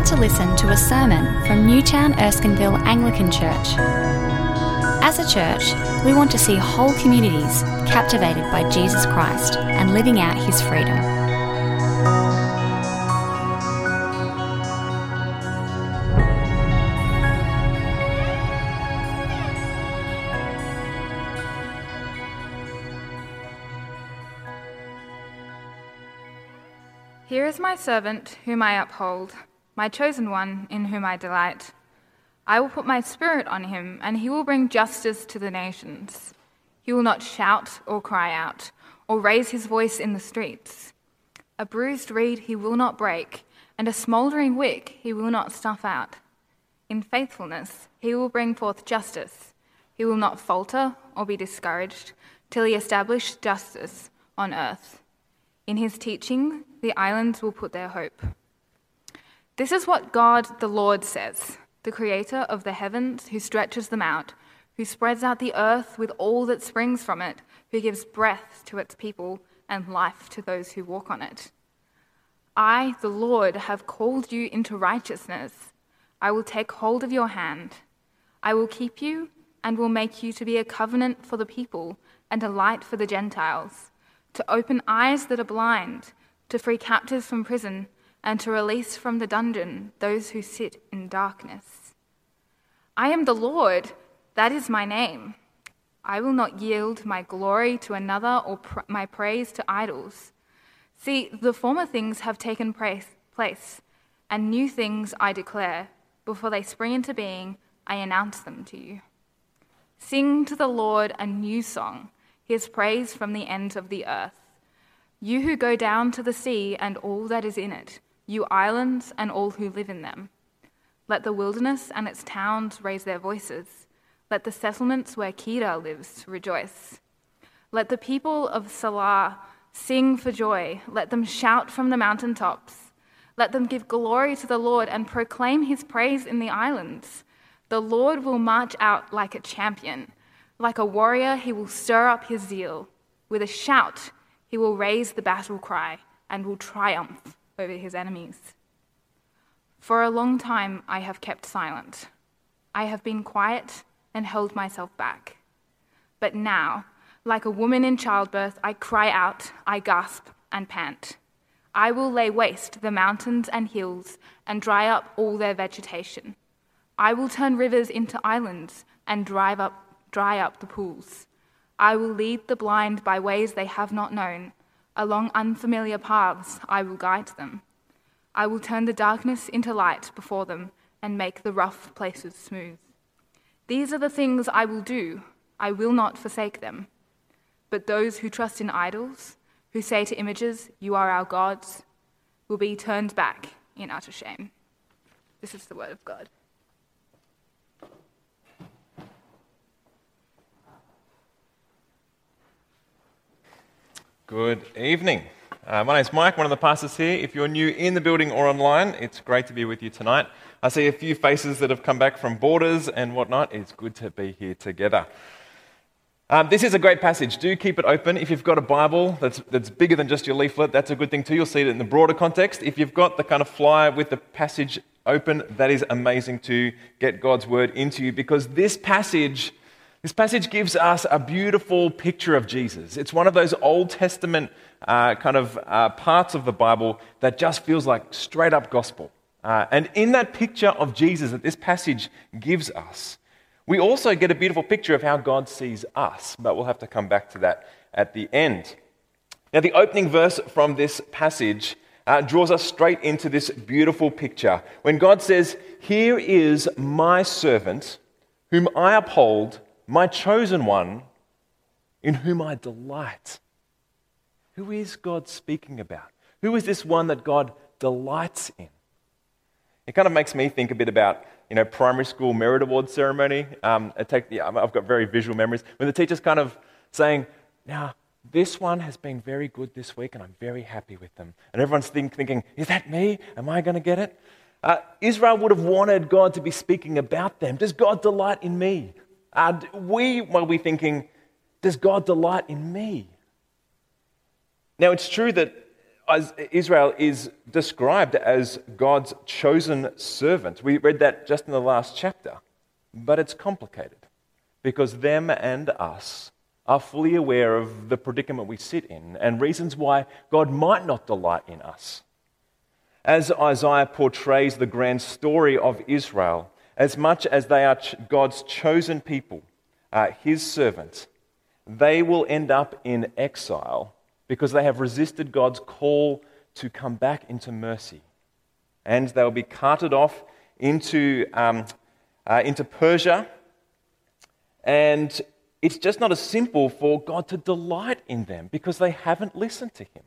about to listen to a sermon from Newtown Erskineville Anglican Church. As a church, we want to see whole communities captivated by Jesus Christ and living out his freedom. Here is my servant, whom I uphold, my chosen one, in whom I delight. I will put my spirit on him, and he will bring justice to the nations. He will not shout or cry out, or raise his voice in the streets. A bruised reed he will not break, and a smouldering wick he will not snuff out. In faithfulness he will bring forth justice. He will not falter or be discouraged till he establish justice on earth. In his teaching, the islands will put their hope. This is what God the Lord says, the creator of the heavens, who stretches them out, who spreads out the earth with all that springs from it, who gives breath to its people and life to those who walk on it. I, the Lord, have called you into righteousness. I will take hold of your hand. I will keep you and will make you to be a covenant for the people and a light for the Gentiles, to open eyes that are blind to free captives from prison, and to release from the dungeon those who sit in darkness. I am the Lord, that is my name. I will not yield my glory to another or pr- my praise to idols. See, the former things have taken place, and new things I declare. Before they spring into being, I announce them to you. Sing to the Lord a new song, his praise from the ends of the earth. You who go down to the sea and all that is in it, you islands and all who live in them. Let the wilderness and its towns raise their voices. Let the settlements where Kedar lives rejoice. Let the people of Sela sing for joy. Let them shout from the mountain tops. Let them give glory to the Lord and proclaim his praise in the islands. The Lord will march out like a champion. Like a warrior, he will stir up his zeal. With a shout, he will raise the battle cry and will triumph over his enemies. For a long time I have kept silent. I have been quiet and held myself back. But now, like a woman in childbirth, I cry out, I gasp and pant. I will lay waste the mountains and hills and dry up all their vegetation. I will turn rivers into islands and drive up, dry up the pools. I will lead the blind by ways they have not known. Along unfamiliar paths, I will guide them. I will turn the darkness into light before them and make the rough places smooth. These are the things I will do. I will not forsake them. But those who trust in idols, who say to images, You are our gods, will be turned back in utter shame. This is the word of God. Good evening. Uh, my name's Mike, one of the pastors here. If you're new in the building or online, it's great to be with you tonight. I see a few faces that have come back from borders and whatnot. It's good to be here together. Um, this is a great passage. Do keep it open. If you've got a Bible that's, that's bigger than just your leaflet, that's a good thing too. You'll see it in the broader context. If you've got the kind of flyer with the passage open, that is amazing to get God's word into you because this passage this passage gives us a beautiful picture of Jesus. It's one of those Old Testament uh, kind of uh, parts of the Bible that just feels like straight up gospel. Uh, and in that picture of Jesus that this passage gives us, we also get a beautiful picture of how God sees us. But we'll have to come back to that at the end. Now, the opening verse from this passage uh, draws us straight into this beautiful picture when God says, Here is my servant, whom I uphold my chosen one, in whom I delight. Who is God speaking about? Who is this one that God delights in? It kind of makes me think a bit about, you know, primary school merit award ceremony. Um, I take, yeah, I've got very visual memories. When the teacher's kind of saying, now, this one has been very good this week and I'm very happy with them. And everyone's think, thinking, is that me? Am I going to get it? Uh, Israel would have wanted God to be speaking about them. Does God delight in me? Uh, we might be thinking, does God delight in me? Now, it's true that Israel is described as God's chosen servant. We read that just in the last chapter. But it's complicated because them and us are fully aware of the predicament we sit in and reasons why God might not delight in us. As Isaiah portrays the grand story of Israel, as much as they are God's chosen people, uh, his servants, they will end up in exile because they have resisted God's call to come back into mercy. And they'll be carted off into, um, uh, into Persia. And it's just not as simple for God to delight in them because they haven't listened to Him.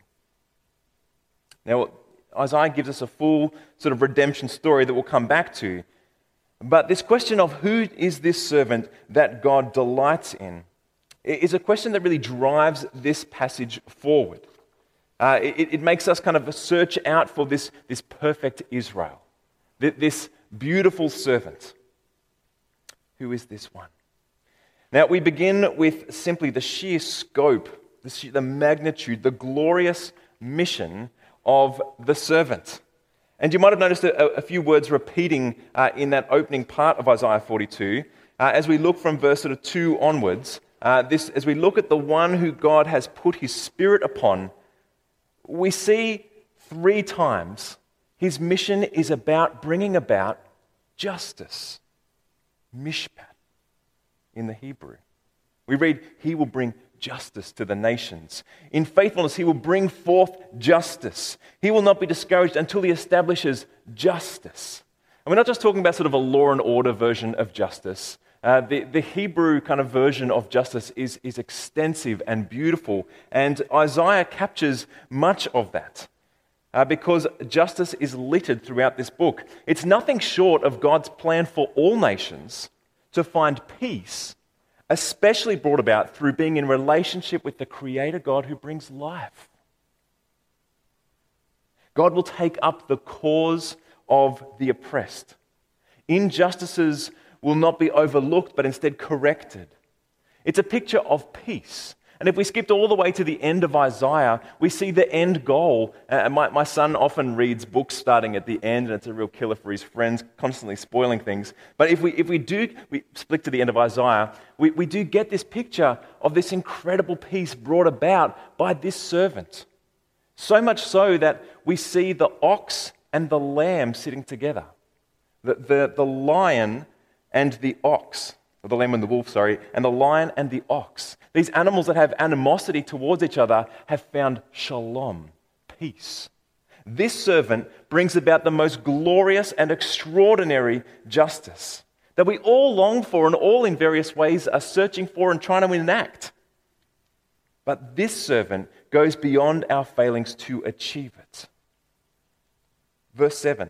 Now, Isaiah gives us a full sort of redemption story that we'll come back to. But this question of who is this servant that God delights in is a question that really drives this passage forward. Uh, it, it, makes us kind of search out for this, this perfect Israel, this beautiful servant. Who is this one? Now, we begin with simply the sheer scope, the, the magnitude, the glorious mission of the servant. And you might have noticed a, a few words repeating uh, in that opening part of Isaiah 42. Uh, as we look from verse sort of 2 onwards, uh, this, as we look at the one who God has put his spirit upon, we see three times his mission is about bringing about justice. Mishpat in the Hebrew. We read, He will bring justice to the nations. In faithfulness, He will bring forth justice. He will not be discouraged until He establishes justice. And we're not just talking about sort of a law and order version of justice. Uh, the, the Hebrew kind of version of justice is, is extensive and beautiful, and Isaiah captures much of that. Uh, because justice is littered throughout this book. It's nothing short of God's plan for all nations to find peace, especially brought about through being in relationship with the Creator God who brings life. God will take up the cause of the oppressed. Injustices will not be overlooked, but instead corrected. It's a picture of peace. And if we skipped all the way to the end of Isaiah, we see the end goal. Uh, my, my son often reads books starting at the end, and it's a real killer for his friends, constantly spoiling things. But if we, if we do we split to the end of Isaiah, we, we do get this picture of this incredible peace brought about by this servant. So much so that we see the ox and the lamb sitting together. The, the, the lion and the ox, or the lamb and the wolf, sorry, and the lion and the ox. These animals that have animosity towards each other have found shalom, peace. This servant brings about the most glorious and extraordinary justice that we all long for and all in various ways are searching for and trying to enact. But this servant goes beyond our failings to achieve it. Verse 7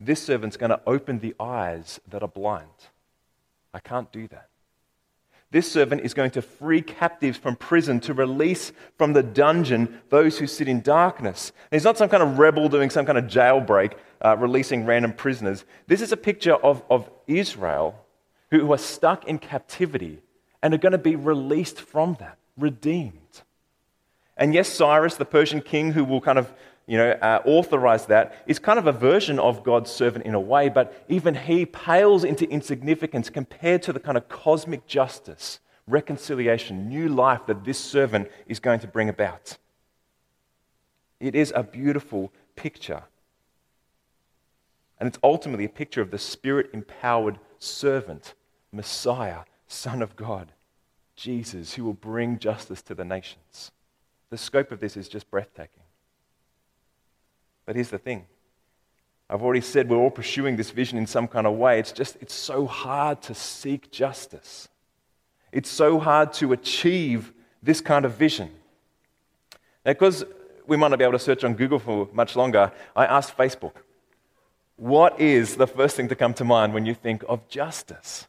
this servant's going to open the eyes that are blind. I can't do that. This servant is going to free captives from prison to release from the dungeon those who sit in darkness. And he's not some kind of rebel doing some kind of jailbreak, uh, releasing random prisoners. This is a picture of, of Israel who, who are stuck in captivity and are going to be released from that, redeemed. And yes, Cyrus, the Persian king, who will kind of you know, uh, authorized that, is kind of a version of God's servant in a way, but even he pales into insignificance compared to the kind of cosmic justice, reconciliation, new life that this servant is going to bring about. It is a beautiful picture. And it's ultimately a picture of the spirit empowered servant, Messiah, Son of God, Jesus, who will bring justice to the nations. The scope of this is just breathtaking. But here's the thing I've already said we're all pursuing this vision in some kind of way. It's just, it's so hard to seek justice. It's so hard to achieve this kind of vision. Now, because we might not be able to search on Google for much longer, I asked Facebook, what is the first thing to come to mind when you think of justice?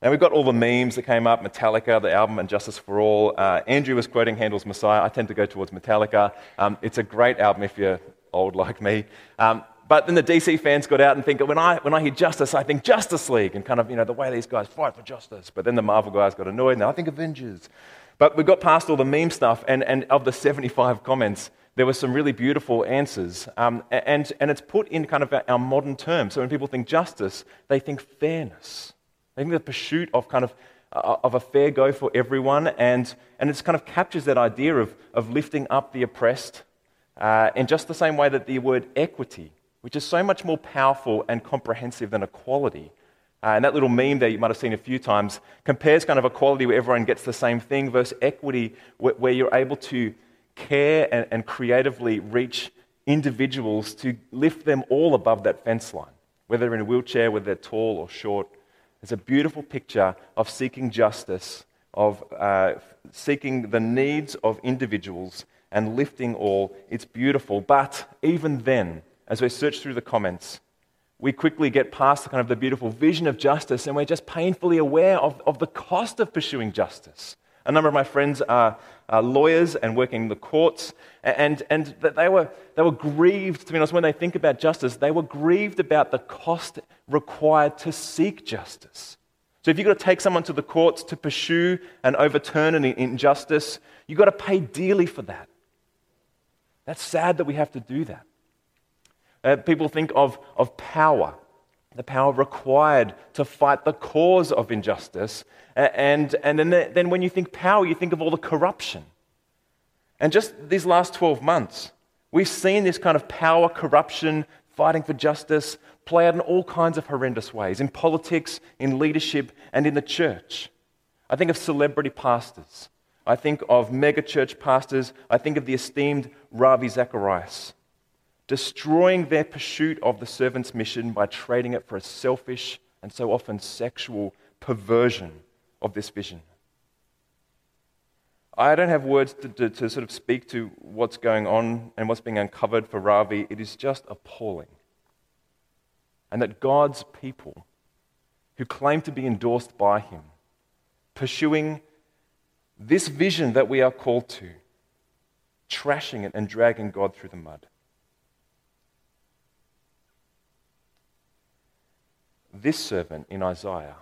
Now, we've got all the memes that came up Metallica, the album, and Justice for All. Uh, Andrew was quoting Handel's Messiah. I tend to go towards Metallica. Um, it's a great album if you're old like me. Um, but then the DC fans got out and think, when I, when I hear justice, I think Justice League and kind of, you know, the way these guys fight for justice. But then the Marvel guys got annoyed and I think Avengers. But we got past all the meme stuff, and, and of the 75 comments, there were some really beautiful answers. Um, and, and it's put in kind of our modern terms. So when people think justice, they think fairness. They think the pursuit of kind of, uh, of a fair go for everyone. And, and it kind of captures that idea of, of lifting up the oppressed uh, in just the same way that the word equity, which is so much more powerful and comprehensive than equality. Uh, and that little meme there you might have seen a few times compares kind of equality where everyone gets the same thing versus equity where, where you're able to care and, and creatively reach individuals to lift them all above that fence line, whether they're in a wheelchair, whether they're tall or short. It's a beautiful picture of seeking justice, of uh, seeking the needs of individuals and lifting all. It's beautiful. But even then, as we search through the comments, we quickly get past the kind of the beautiful vision of justice and we're just painfully aware of, of the cost of pursuing justice. A number of my friends are, are lawyers and working in the courts, and, and they, were, they were grieved, to be honest, when they think about justice, they were grieved about the cost required to seek justice. So if you've got to take someone to the courts to pursue and overturn an injustice, you've got to pay dearly for that. That's sad that we have to do that. Uh, people think of, of power the power required to fight the cause of injustice. And, and then, then when you think power, you think of all the corruption. And just these last 12 months, we've seen this kind of power, corruption, fighting for justice play out in all kinds of horrendous ways in politics, in leadership, and in the church. I think of celebrity pastors. I think of megachurch pastors. I think of the esteemed Ravi Zacharias destroying their pursuit of the servant's mission by trading it for a selfish and so often sexual perversion of this vision. I don't have words to, to, to, sort of speak to what's going on and what's being uncovered for Ravi. It is just appalling. And that God's people, who claim to be endorsed by Him, pursuing this vision that we are called to, trashing it and dragging God through the mud. this servant in Isaiah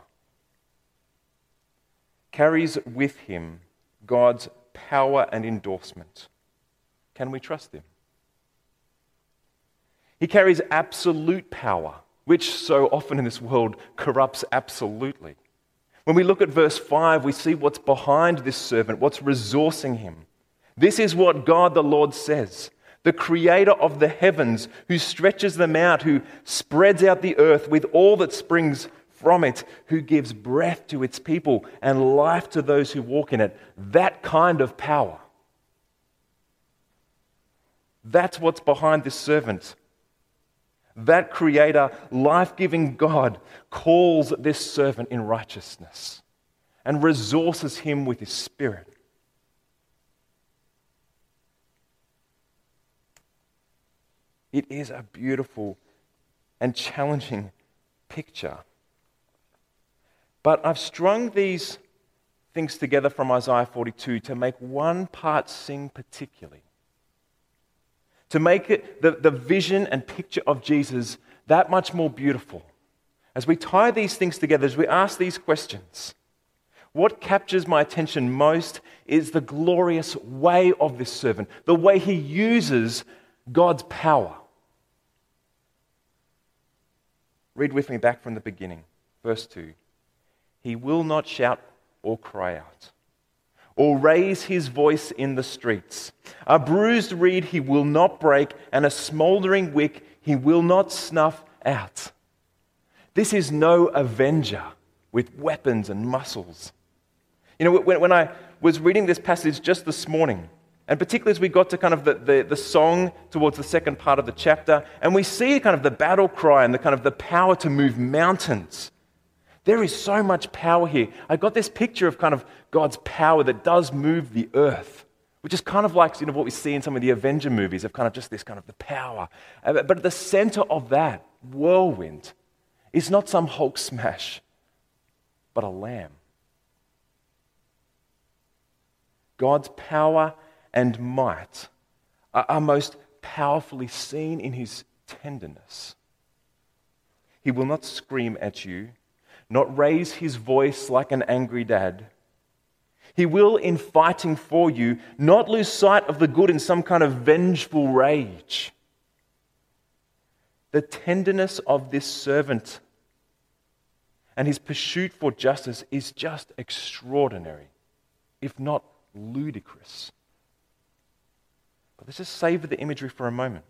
carries with him God's power and endorsement. Can we trust him? He carries absolute power, which so often in this world corrupts absolutely. When we look at verse 5, we see what's behind this servant, what's resourcing him. This is what God the Lord says the creator of the heavens, who stretches them out, who spreads out the earth with all that springs from it, who gives breath to its people and life to those who walk in it. That kind of power. That's what's behind this servant. That creator, life giving God, calls this servant in righteousness and resources him with his spirit. It is a beautiful and challenging picture. But I've strung these things together from Isaiah 42 to make one part sing particularly. To make it the, the vision and picture of Jesus that much more beautiful. As we tie these things together, as we ask these questions, what captures my attention most is the glorious way of this servant, the way he uses God's power. Read with me back from the beginning, verse 2. He will not shout or cry out, or raise his voice in the streets. A bruised reed he will not break, and a smouldering wick he will not snuff out. This is no avenger with weapons and muscles. You know, when, when I was reading this passage just this morning, and particularly as we got to kind of the, the, the, song towards the second part of the chapter, and we see kind of the battle cry and the kind of the power to move mountains. There is so much power here. I got this picture of kind of God's power that does move the earth, which is kind of like you know, what we see in some of the Avenger movies of kind of just this kind of the power. Uh, but at the center of that whirlwind is not some Hulk smash, but a lamb. God's power and might are most powerfully seen in his tenderness. He will not scream at you, not raise his voice like an angry dad. He will, in fighting for you, not lose sight of the good in some kind of vengeful rage. The tenderness of this servant and his pursuit for justice is just extraordinary, if not ludicrous. But let's just savor the imagery for a moment.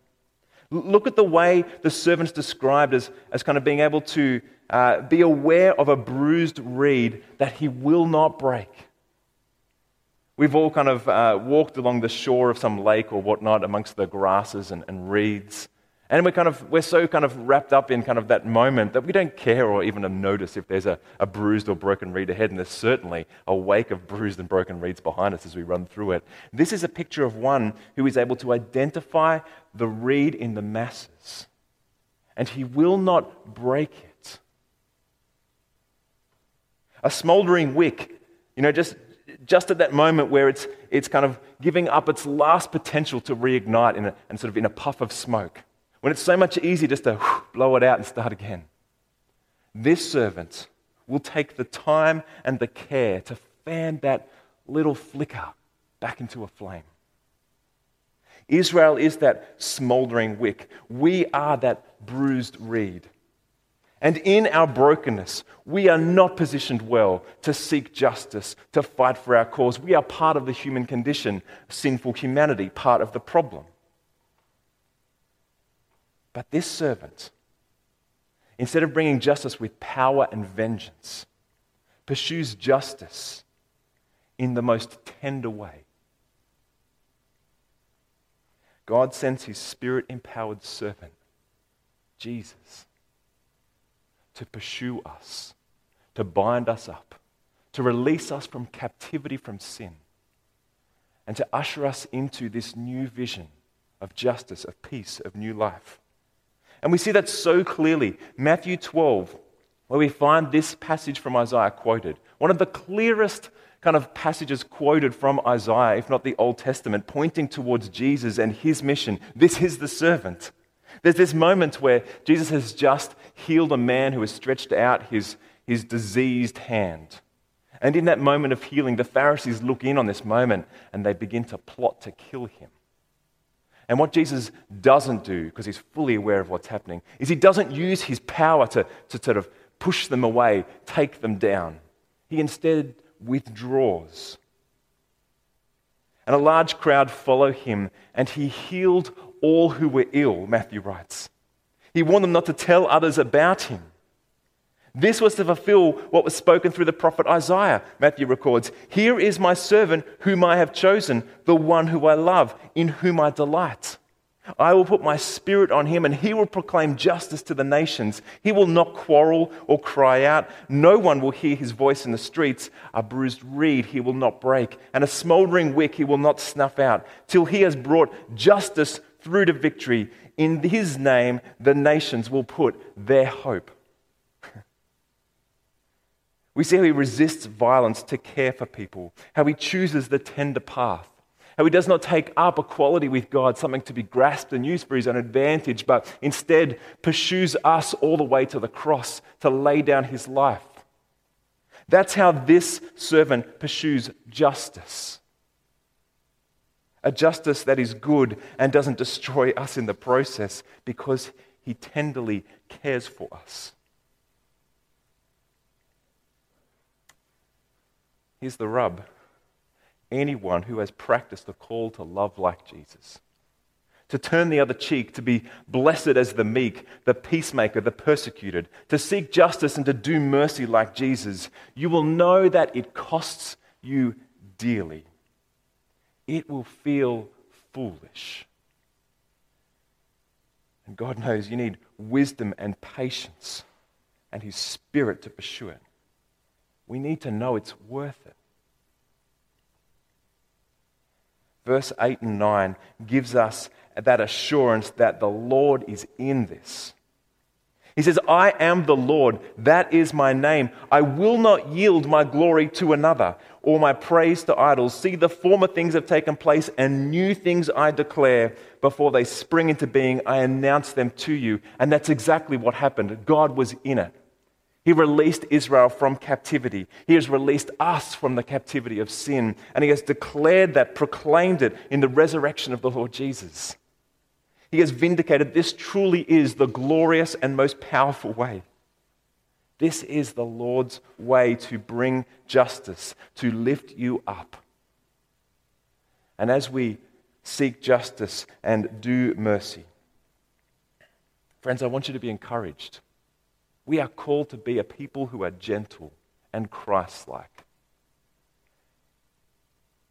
Look at the way the servant's described as, as kind of being able to uh, be aware of a bruised reed that he will not break. We've all kind of uh, walked along the shore of some lake or whatnot amongst the grasses and, and reeds. And we're, kind of, we're so kind of wrapped up in kind of that moment that we don't care or even notice if there's a, a bruised or broken reed ahead. And there's certainly a wake of bruised and broken reeds behind us as we run through it. This is a picture of one who is able to identify the reed in the masses. And he will not break it. A smoldering wick, you know, just, just at that moment where it's, it's kind of giving up its last potential to reignite in a, and sort of in a puff of smoke when it's so much easier just to blow it out and start again. This servant will take the time and the care to fan that little flicker back into a flame. Israel is that smoldering wick. We are that bruised reed. And in our brokenness, we are not positioned well to seek justice, to fight for our cause. We are part of the human condition, sinful humanity, part of the problem. But this servant, instead of bringing justice with power and vengeance, pursues justice in the most tender way. God sends his spirit empowered servant, Jesus, to pursue us, to bind us up, to release us from captivity from sin, and to usher us into this new vision of justice, of peace, of new life. And we see that so clearly. Matthew 12, where we find this passage from Isaiah quoted. One of the clearest kind of passages quoted from Isaiah, if not the Old Testament, pointing towards Jesus and his mission. This is the servant. There's this moment where Jesus has just healed a man who has stretched out his, his diseased hand. And in that moment of healing, the Pharisees look in on this moment and they begin to plot to kill him. And what Jesus doesn't do, because he's fully aware of what's happening, is he doesn't use his power to, to sort of push them away, take them down. He instead withdraws. And a large crowd follow him, and he healed all who were ill, Matthew writes. He warned them not to tell others about him. This was to fulfill what was spoken through the prophet Isaiah, Matthew records. Here is my servant whom I have chosen, the one who I love, in whom I delight. I will put my spirit on him, and he will proclaim justice to the nations. He will not quarrel or cry out. No one will hear his voice in the streets. A bruised reed he will not break, and a smoldering wick he will not snuff out, till he has brought justice through to victory. In his name, the nations will put their hope. We see how he resists violence to care for people, how he chooses the tender path, how he does not take up equality with God, something to be grasped and used for his own advantage, but instead pursues us all the way to the cross to lay down his life. That's how this servant pursues justice. A justice that is good and doesn't destroy us in the process because he tenderly cares for us. Here's the rub anyone who has practiced the call to love like Jesus, to turn the other cheek, to be blessed as the meek, the peacemaker, the persecuted, to seek justice and to do mercy like Jesus, you will know that it costs you dearly. It will feel foolish. And God knows you need wisdom and patience and His Spirit to pursue it we need to know it's worth it. Verse 8 and 9 gives us that assurance that the Lord is in this. He says, I am the Lord, that is my name. I will not yield my glory to another or my praise to idols. See, the former things have taken place, and new things I declare. Before they spring into being, I announce them to you. And that's exactly what happened. God was in it. He released Israel from captivity. He has released us from the captivity of sin. And He has declared that, proclaimed it in the resurrection of the Lord Jesus. He has vindicated this truly is the glorious and most powerful way. This is the Lord's way to bring justice, to lift you up. And as we seek justice and do mercy, friends, I want you to be encouraged. We are called to be a people who are gentle and Christ like.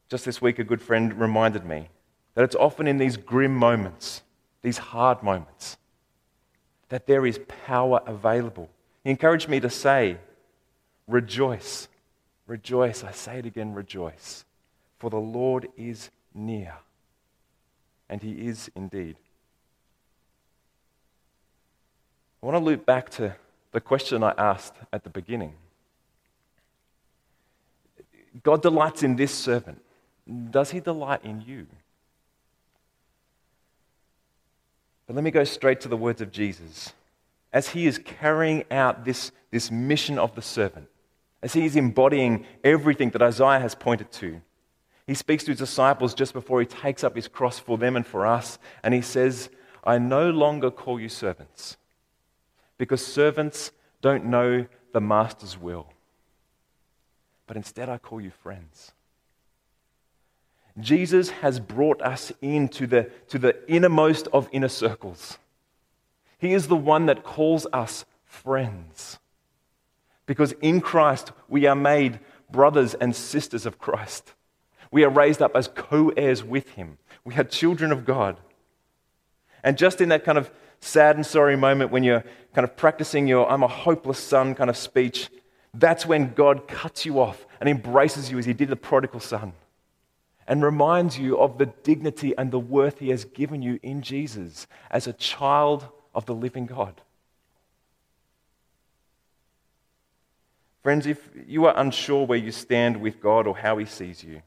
Just this week, a good friend reminded me that it's often in these grim moments, these hard moments, that there is power available he encouraged me to say, Rejoice, rejoice. I say it again, rejoice. For the Lord is near. And he is indeed. I want to loop back to the question I asked at the beginning. God delights in this servant. Does he delight in you? But let me go straight to the words of Jesus as he is carrying out this, this mission of the servant, as he is embodying everything that Isaiah has pointed to, he speaks to his disciples just before he takes up his cross for them and for us, and he says, I no longer call you servants, because servants don't know the master's will, but instead I call you friends. Jesus has brought us into the, to the innermost of inner circles he is the one that calls us friends. Because in Christ, we are made brothers and sisters of Christ. We are raised up as co heirs with Him. We are children of God. And just in that kind of sad and sorry moment when you're kind of practicing your I'm a hopeless son kind of speech, that's when God cuts you off and embraces you as He did the prodigal son and reminds you of the dignity and the worth He has given you in Jesus as a child of the living God. Friends, if you are unsure where you stand with God or how He sees you,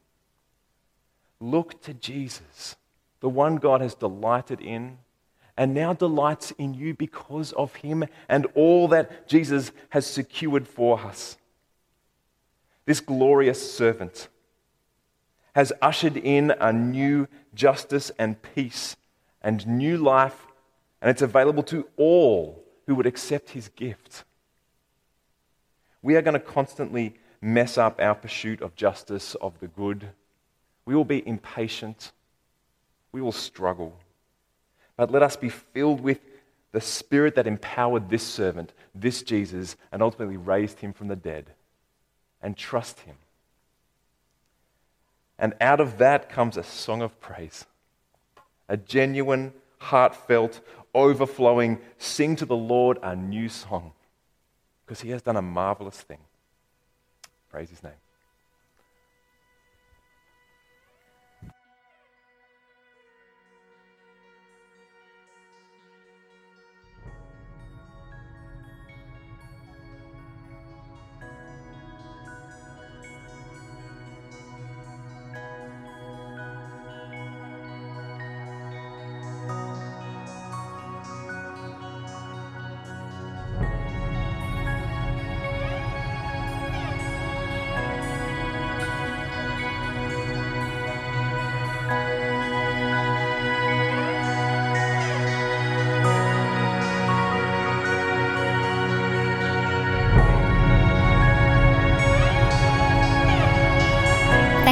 look to Jesus, the one God has delighted in and now delights in you because of Him and all that Jesus has secured for us. This glorious servant has ushered in a new justice and peace and new life and it's available to all who would accept his gift. We are going to constantly mess up our pursuit of justice, of the good. We will be impatient. We will struggle. But let us be filled with the spirit that empowered this servant, this Jesus, and ultimately raised him from the dead, and trust him. And out of that comes a song of praise, a genuine, heartfelt, overflowing, sing to the Lord a new song because he has done a marvelous thing. Praise his name.